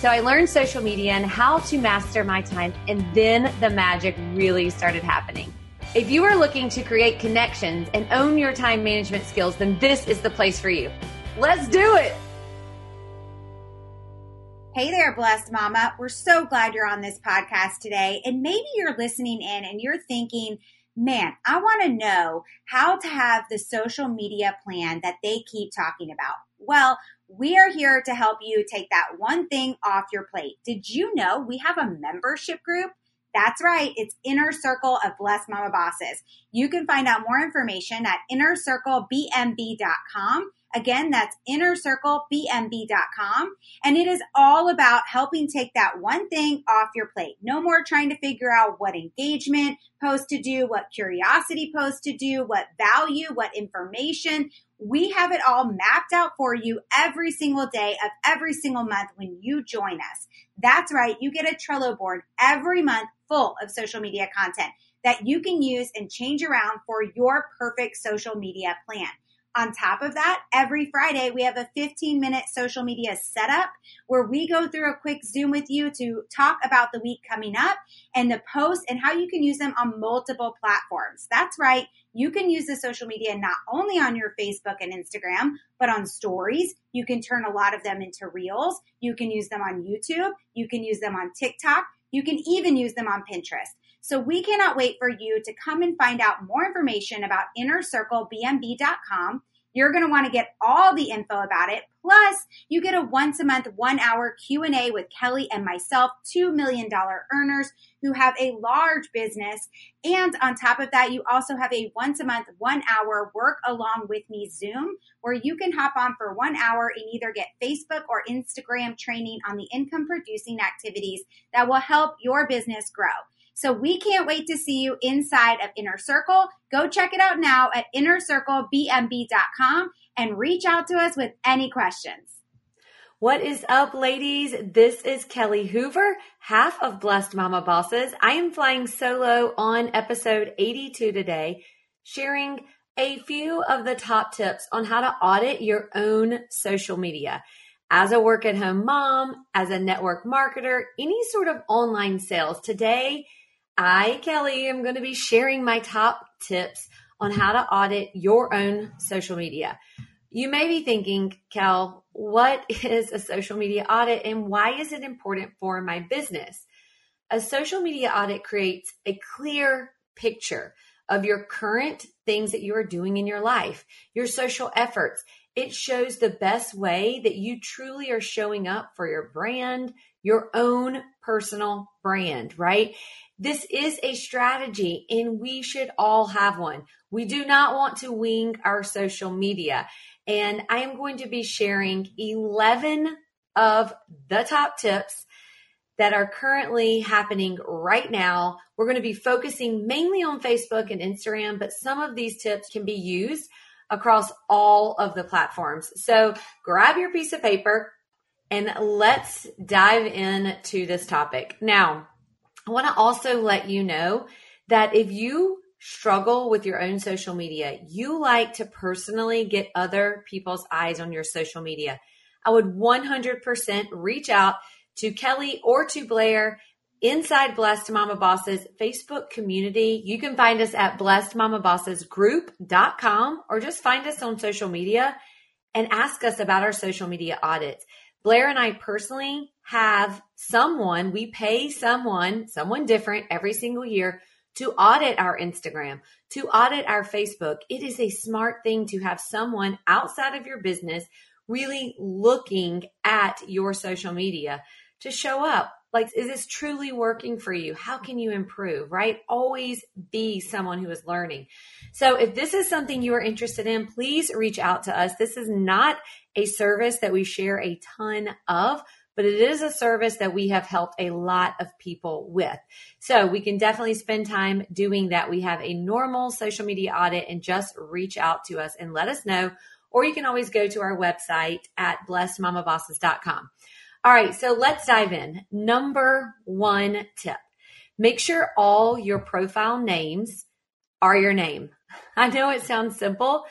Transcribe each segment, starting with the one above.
so I learned social media and how to master my time, and then the magic really started happening. If you are looking to create connections and own your time management skills, then this is the place for you. Let's do it. Hey there, blessed mama. We're so glad you're on this podcast today. And maybe you're listening in and you're thinking, man, I want to know how to have the social media plan that they keep talking about. Well, we are here to help you take that one thing off your plate. Did you know we have a membership group? That's right. It's Inner Circle of Blessed Mama Bosses. You can find out more information at innercirclebmb.com. Again, that's innercirclebmb.com. And it is all about helping take that one thing off your plate. No more trying to figure out what engagement post to do, what curiosity post to do, what value, what information. We have it all mapped out for you every single day of every single month when you join us. That's right. You get a Trello board every month full of social media content that you can use and change around for your perfect social media plan. On top of that, every Friday we have a 15 minute social media setup where we go through a quick Zoom with you to talk about the week coming up and the posts and how you can use them on multiple platforms. That's right. You can use the social media not only on your Facebook and Instagram, but on stories. You can turn a lot of them into reels. You can use them on YouTube. You can use them on TikTok. You can even use them on Pinterest. So we cannot wait for you to come and find out more information about innercirclebmb.com. You're going to want to get all the info about it. Plus, you get a once a month, one hour Q&A with Kelly and myself, $2 million earners who have a large business. And on top of that, you also have a once a month, one hour work along with me Zoom where you can hop on for one hour and either get Facebook or Instagram training on the income producing activities that will help your business grow. So we can't wait to see you inside of Inner Circle. Go check it out now at innercirclebmb.com and reach out to us with any questions. What is up, ladies? This is Kelly Hoover, half of Blessed Mama Bosses. I am flying solo on episode 82 today, sharing a few of the top tips on how to audit your own social media. As a work at home mom, as a network marketer, any sort of online sales, today I, Kelly, am going to be sharing my top tips on how to audit your own social media. You may be thinking, Kel, what is a social media audit and why is it important for my business? A social media audit creates a clear picture of your current things that you are doing in your life, your social efforts. It shows the best way that you truly are showing up for your brand, your own personal brand, right? This is a strategy and we should all have one. We do not want to wing our social media. And I am going to be sharing 11 of the top tips that are currently happening right now. We're going to be focusing mainly on Facebook and Instagram, but some of these tips can be used across all of the platforms. So grab your piece of paper and let's dive into this topic. Now, I want to also let you know that if you struggle with your own social media, you like to personally get other people's eyes on your social media, I would 100% reach out to Kelly or to Blair inside Blessed Mama Bosses Facebook community. You can find us at blessedmamabossesgroup.com or just find us on social media and ask us about our social media audits. Blair and I personally have someone, we pay someone, someone different every single year to audit our Instagram, to audit our Facebook. It is a smart thing to have someone outside of your business really looking at your social media to show up. Like, is this truly working for you? How can you improve, right? Always be someone who is learning. So, if this is something you are interested in, please reach out to us. This is not a service that we share a ton of, but it is a service that we have helped a lot of people with. So we can definitely spend time doing that. We have a normal social media audit and just reach out to us and let us know. Or you can always go to our website at blessedmamabosses.com. All right, so let's dive in. Number one tip make sure all your profile names are your name. I know it sounds simple,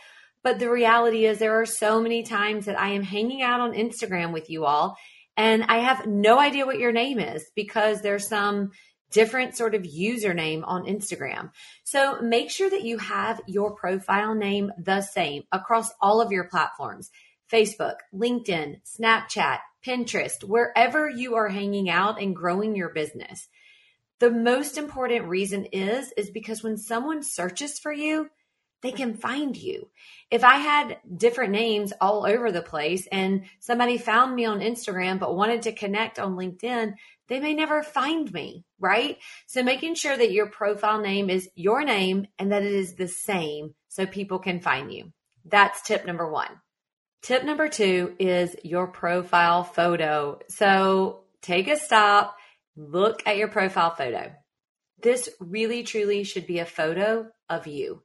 but the reality is there are so many times that I am hanging out on Instagram with you all and I have no idea what your name is because there's some different sort of username on Instagram. So make sure that you have your profile name the same across all of your platforms Facebook, LinkedIn, Snapchat, Pinterest, wherever you are hanging out and growing your business. The most important reason is is because when someone searches for you, they can find you. If I had different names all over the place and somebody found me on Instagram but wanted to connect on LinkedIn, they may never find me, right? So making sure that your profile name is your name and that it is the same so people can find you. That's tip number one. Tip number two is your profile photo. So take a stop, look at your profile photo. This really truly should be a photo of you,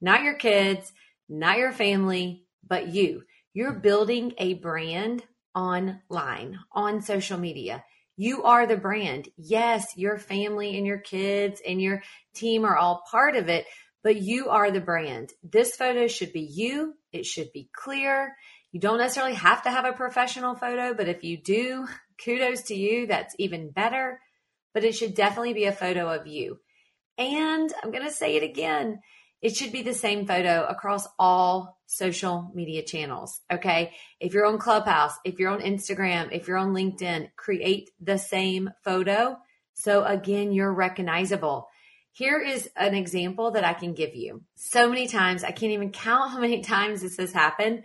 not your kids, not your family, but you. You're building a brand online, on social media. You are the brand. Yes, your family and your kids and your team are all part of it, but you are the brand. This photo should be you. It should be clear. You don't necessarily have to have a professional photo, but if you do, kudos to you. That's even better. But it should definitely be a photo of you. And I'm going to say it again. It should be the same photo across all social media channels. Okay. If you're on Clubhouse, if you're on Instagram, if you're on LinkedIn, create the same photo. So again, you're recognizable. Here is an example that I can give you. So many times, I can't even count how many times this has happened.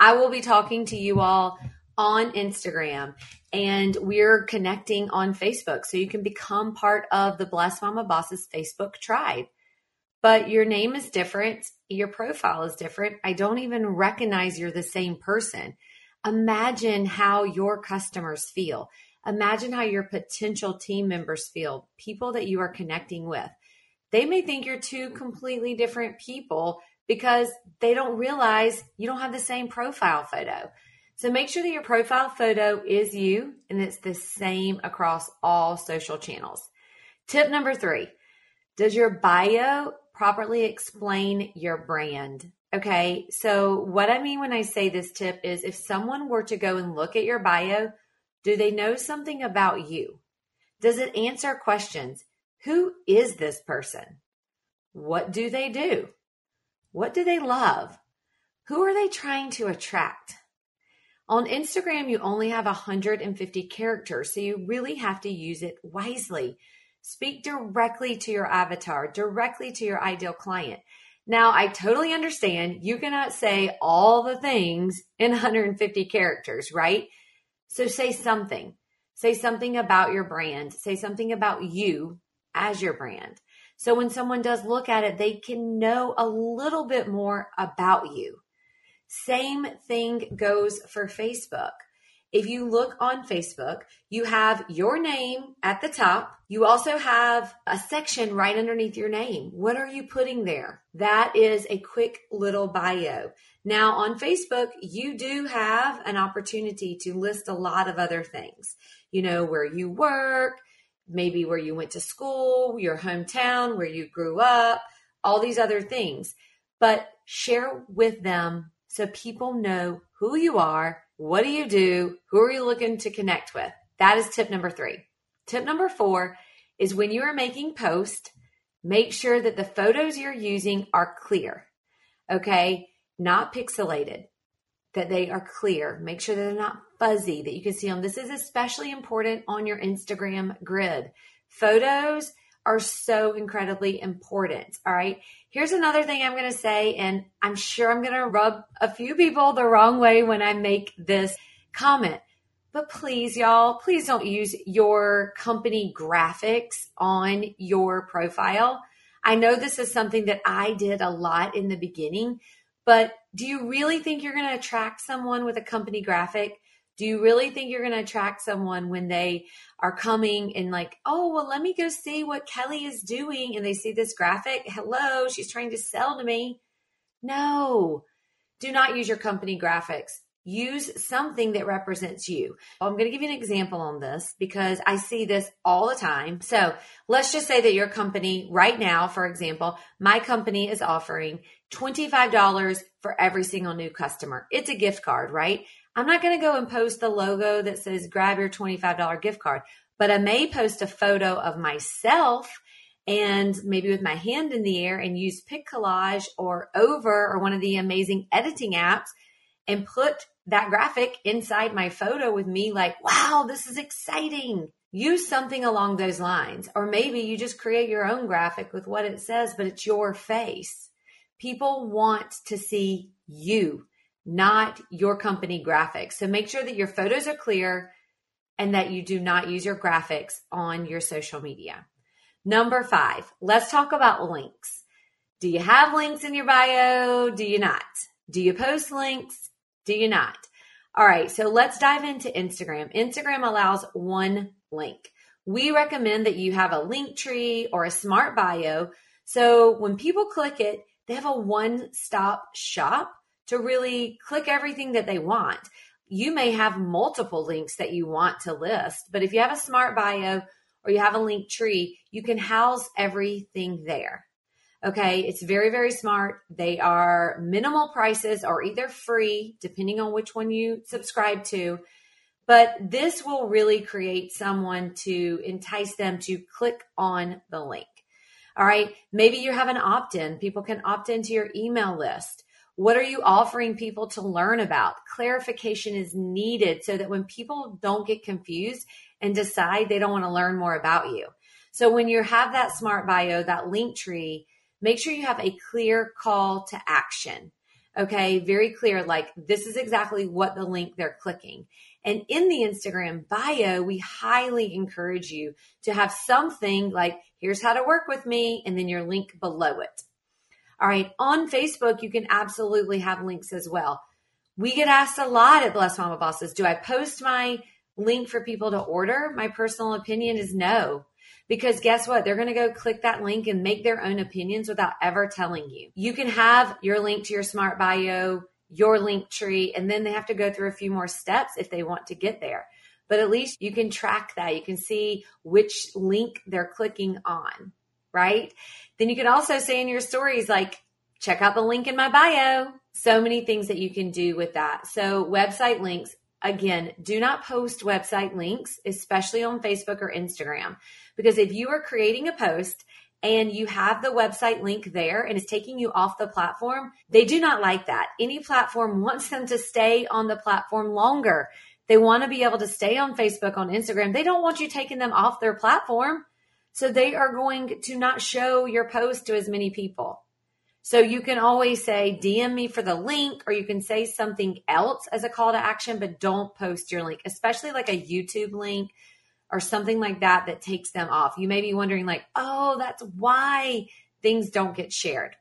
I will be talking to you all on Instagram and we're connecting on Facebook. So you can become part of the Blessed Mama Bosses Facebook tribe. But your name is different, your profile is different. I don't even recognize you're the same person. Imagine how your customers feel. Imagine how your potential team members feel, people that you are connecting with. They may think you're two completely different people because they don't realize you don't have the same profile photo. So make sure that your profile photo is you and it's the same across all social channels. Tip number three Does your bio properly explain your brand? Okay, so what I mean when I say this tip is if someone were to go and look at your bio, do they know something about you? Does it answer questions? Who is this person? What do they do? What do they love? Who are they trying to attract? On Instagram, you only have 150 characters, so you really have to use it wisely. Speak directly to your avatar, directly to your ideal client. Now, I totally understand you cannot say all the things in 150 characters, right? So say something. Say something about your brand. Say something about you as your brand. So when someone does look at it, they can know a little bit more about you. Same thing goes for Facebook. If you look on Facebook, you have your name at the top. You also have a section right underneath your name. What are you putting there? That is a quick little bio. Now, on Facebook, you do have an opportunity to list a lot of other things. You know, where you work, maybe where you went to school, your hometown, where you grew up, all these other things. But share with them so people know who you are, what do you do, who are you looking to connect with. That is tip number three. Tip number four is when you are making posts, make sure that the photos you're using are clear. Okay, not pixelated that they are clear. Make sure that they're not fuzzy, that you can see them. This is especially important on your Instagram grid. Photos are so incredibly important. All right. Here's another thing I'm going to say, and I'm sure I'm going to rub a few people the wrong way when I make this comment. But please, y'all, please don't use your company graphics on your profile. I know this is something that I did a lot in the beginning, but do you really think you're going to attract someone with a company graphic? Do you really think you're going to attract someone when they are coming and like, oh, well, let me go see what Kelly is doing? And they see this graphic. Hello, she's trying to sell to me. No, do not use your company graphics. Use something that represents you. I'm going to give you an example on this because I see this all the time. So let's just say that your company right now, for example, my company is offering $25 for every single new customer. It's a gift card, right? I'm not going to go and post the logo that says grab your $25 gift card, but I may post a photo of myself and maybe with my hand in the air and use PicCollage or Over or one of the amazing editing apps and put that graphic inside my photo with me like, wow, this is exciting. Use something along those lines. Or maybe you just create your own graphic with what it says, but it's your face. People want to see you not your company graphics. So make sure that your photos are clear and that you do not use your graphics on your social media. Number five, let's talk about links. Do you have links in your bio? Do you not? Do you post links? Do you not? All right, so let's dive into Instagram. Instagram allows one link. We recommend that you have a link tree or a smart bio. So when people click it, they have a one stop shop to really click everything that they want. You may have multiple links that you want to list, but if you have a smart bio or you have a link tree, you can house everything there. Okay, it's very, very smart. They are minimal prices or either free, depending on which one you subscribe to. But this will really create someone to entice them to click on the link. All right, maybe you have an opt in. People can opt into your email list. What are you offering people to learn about? Clarification is needed so that when people don't get confused and decide they don't want to learn more about you. So when you have that smart bio, that link tree, make sure you have a clear call to action. Okay, very clear, like this is exactly what the link they're clicking. And in the Instagram bio, we highly encourage you to have something like, here's how to work with me, and then your link below it. All right. On Facebook, you can absolutely have links as well. We get asked a lot at Blessed Mama Bosses do I post my link for people to order? My personal opinion is no. Because guess what? They're going to go click that link and make their own opinions without ever telling you. You can have your link to your smart bio, your link tree, and then they have to go through a few more steps if they want to get there. But at least you can track that. You can see which link they're clicking on right? Then you can also say in your stories, like, check out the link in my bio. So many things that you can do with that. So, website links, again, do not post website links, especially on Facebook or Instagram, because if you are creating a post and you have the website link there and it's taking you off the platform, they do not like that. Any platform wants them to stay on the platform longer. They want to be able to stay on Facebook, on Instagram. They don't want you taking them off their platform. So they are going to not show your post to as many people. So you can always say, DM me for the link, or you can say something else as a call to action, but don't post your link, especially like a YouTube link or something like that that takes them off. You may be wondering, like, oh, that's why things don't get shared.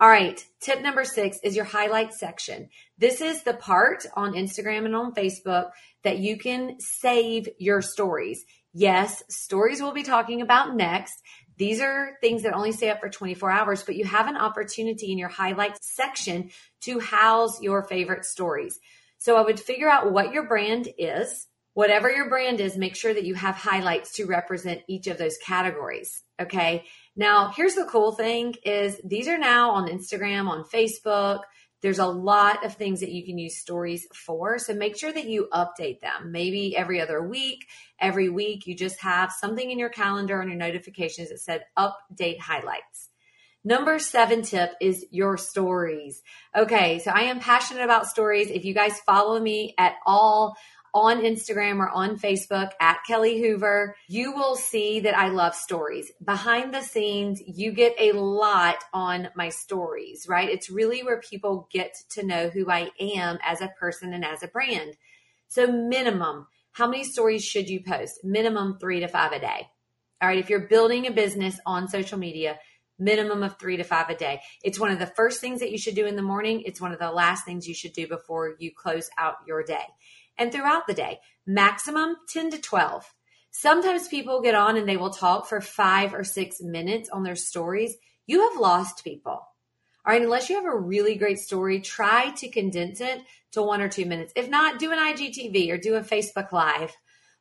All right, tip number six is your highlight section. This is the part on Instagram and on Facebook that you can save your stories. Yes, stories we'll be talking about next. These are things that only stay up for 24 hours, but you have an opportunity in your highlights section to house your favorite stories. So I would figure out what your brand is. Whatever your brand is, make sure that you have highlights to represent each of those categories. Okay. Now, here's the cool thing is these are now on Instagram, on Facebook, there's a lot of things that you can use stories for. So make sure that you update them. Maybe every other week, every week, you just have something in your calendar on your notifications that said update highlights. Number seven tip is your stories. Okay, so I am passionate about stories. If you guys follow me at all, on Instagram or on Facebook at Kelly Hoover, you will see that I love stories. Behind the scenes, you get a lot on my stories, right? It's really where people get to know who I am as a person and as a brand. So, minimum, how many stories should you post? Minimum three to five a day. All right. If you're building a business on social media, minimum of three to five a day. It's one of the first things that you should do in the morning. It's one of the last things you should do before you close out your day. And throughout the day, maximum 10 to 12. Sometimes people get on and they will talk for five or six minutes on their stories. You have lost people. All right, unless you have a really great story, try to condense it to one or two minutes. If not, do an IGTV or do a Facebook Live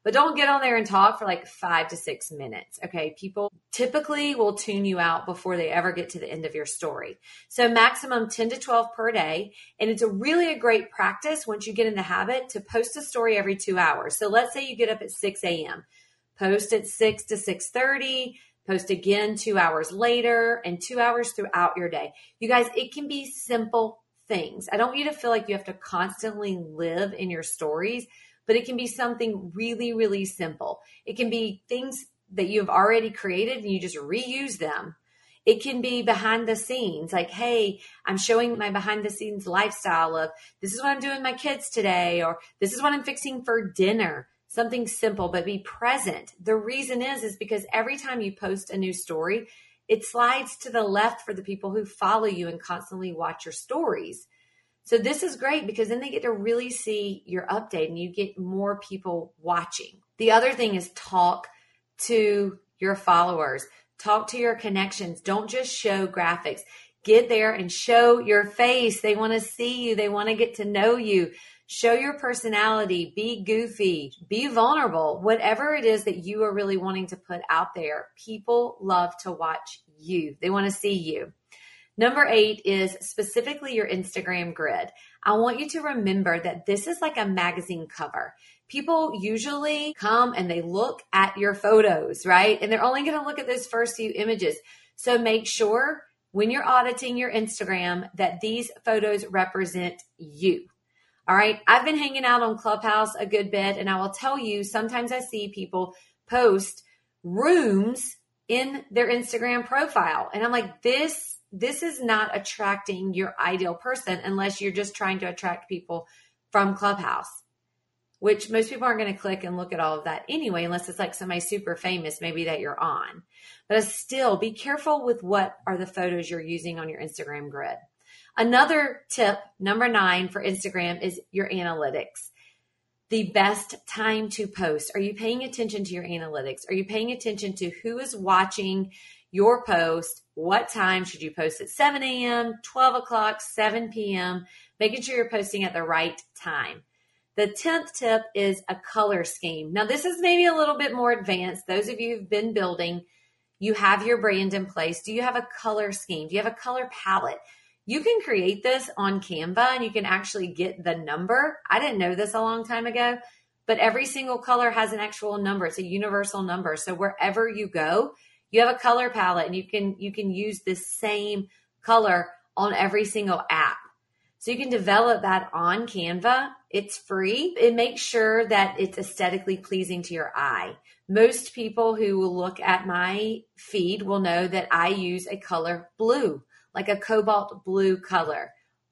but don't get on there and talk for like five to six minutes. Okay. People typically will tune you out before they ever get to the end of your story. So maximum 10 to 12 per day. And it's a really a great practice once you get in the habit to post a story every two hours. So let's say you get up at 6 a.m., post at 6 to 6.30, post again two hours later and two hours throughout your day. You guys, it can be simple things. I don't want you to feel like you have to constantly live in your stories but it can be something really, really simple. It can be things that you have already created and you just reuse them. It can be behind the scenes, like, hey, I'm showing my behind the scenes lifestyle of this is what I'm doing with my kids today, or this is what I'm fixing for dinner. Something simple, but be present. The reason is, is because every time you post a new story, it slides to the left for the people who follow you and constantly watch your stories. So this is great because then they get to really see your update and you get more people watching. The other thing is talk to your followers, talk to your connections. Don't just show graphics. Get there and show your face. They want to see you. They want to get to know you. Show your personality. Be goofy. Be vulnerable. Whatever it is that you are really wanting to put out there, people love to watch you. They want to see you. Number eight is specifically your Instagram grid. I want you to remember that this is like a magazine cover. People usually come and they look at your photos, right? And they're only going to look at those first few images. So make sure when you're auditing your Instagram that these photos represent you. All right. I've been hanging out on Clubhouse a good bit, and I will tell you sometimes I see people post rooms in their Instagram profile. And I'm like, this this is not attracting your ideal person unless you're just trying to attract people from Clubhouse, which most people aren't going to click and look at all of that anyway, unless it's like somebody super famous, maybe that you're on. But still, be careful with what are the photos you're using on your Instagram grid. Another tip, number nine for Instagram, is your analytics. The best time to post. Are you paying attention to your analytics? Are you paying attention to who is watching your post. What time should you post at 7 a.m., 12 o'clock, 7 p.m., making sure you're posting at the right time. The 10th tip is a color scheme. Now, this is maybe a little bit more advanced. Those of you who've been building, you have your brand in place. Do you have a color scheme? Do you have a color palette? You can create this on Canva and you can actually get the number. I didn't know this a long time ago, but every single color has an actual number. It's a universal number. So wherever you go, you have a color palette and you can you can use the same color on every single app. So you can develop that on Canva. It's free. It makes sure that it's aesthetically pleasing to your eye. Most people who will look at my feed will know that I use a color blue, like a cobalt blue color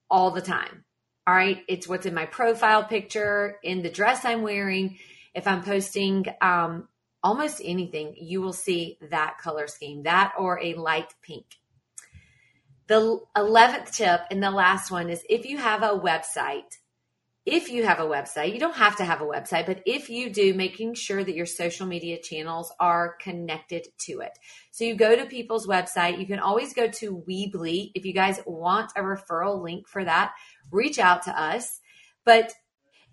all the time. All right. It's what's in my profile picture, in the dress I'm wearing. If I'm posting um, almost anything, you will see that color scheme, that or a light pink. The 11th tip and the last one is if you have a website, if you have a website, you don't have to have a website, but if you do, making sure that your social media channels are connected to it. So you go to people's website. You can always go to Weebly. If you guys want a referral link for that, reach out to us. But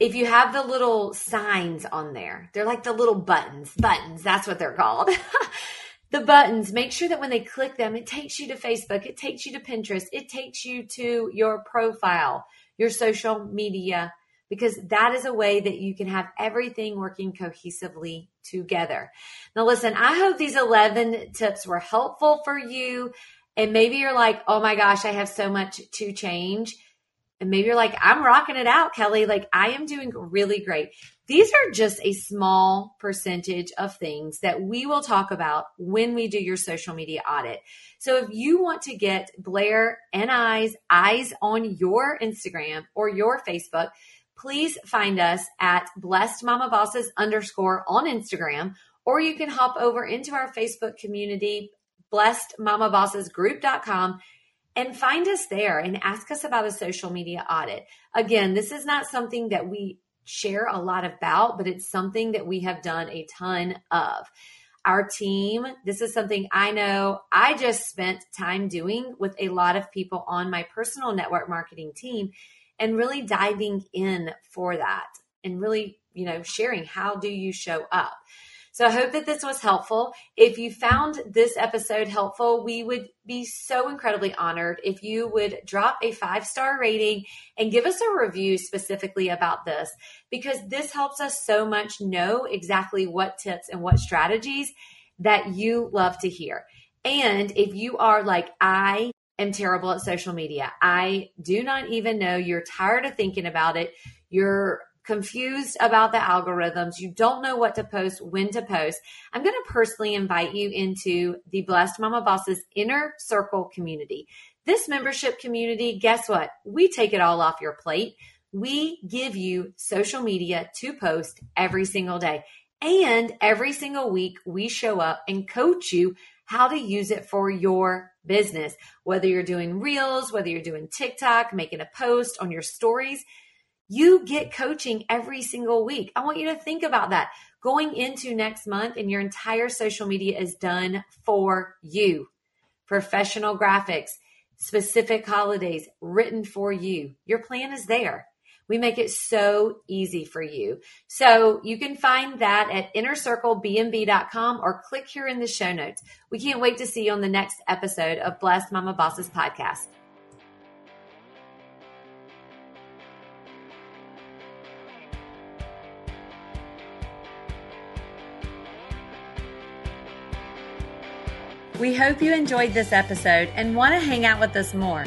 if you have the little signs on there, they're like the little buttons. Buttons, that's what they're called. the buttons, make sure that when they click them, it takes you to Facebook, it takes you to Pinterest, it takes you to your profile, your social media, because that is a way that you can have everything working cohesively together. Now, listen, I hope these 11 tips were helpful for you. And maybe you're like, oh my gosh, I have so much to change and maybe you're like, I'm rocking it out, Kelly. Like I am doing really great. These are just a small percentage of things that we will talk about when we do your social media audit. So if you want to get Blair and I's eyes on your Instagram or your Facebook, please find us at blessed mama bosses underscore on Instagram, or you can hop over into our Facebook community, blessed mama bosses group.com and find us there and ask us about a social media audit. Again, this is not something that we share a lot about, but it's something that we have done a ton of. Our team, this is something I know I just spent time doing with a lot of people on my personal network marketing team and really diving in for that and really, you know, sharing how do you show up. So I hope that this was helpful. If you found this episode helpful, we would be so incredibly honored if you would drop a five star rating and give us a review specifically about this because this helps us so much know exactly what tips and what strategies that you love to hear. And if you are like, I am terrible at social media, I do not even know, you're tired of thinking about it, you're confused about the algorithms, you don't know what to post, when to post, I'm going to personally invite you into the Blessed Mama Bosses Inner Circle community. This membership community, guess what? We take it all off your plate. We give you social media to post every single day. And every single week, we show up and coach you how to use it for your business. Whether you're doing reels, whether you're doing TikTok, making a post on your stories, you get coaching every single week. I want you to think about that going into next month and your entire social media is done for you. Professional graphics, specific holidays written for you. Your plan is there. We make it so easy for you. So you can find that at innercirclebmb.com or click here in the show notes. We can't wait to see you on the next episode of Blessed Mama Bosses podcast. We hope you enjoyed this episode and want to hang out with us more.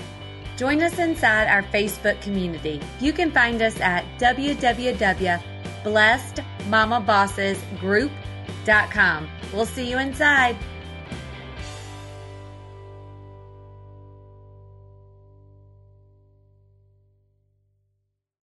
Join us inside our Facebook community. You can find us at www.blessedmamabossesgroup.com. We'll see you inside.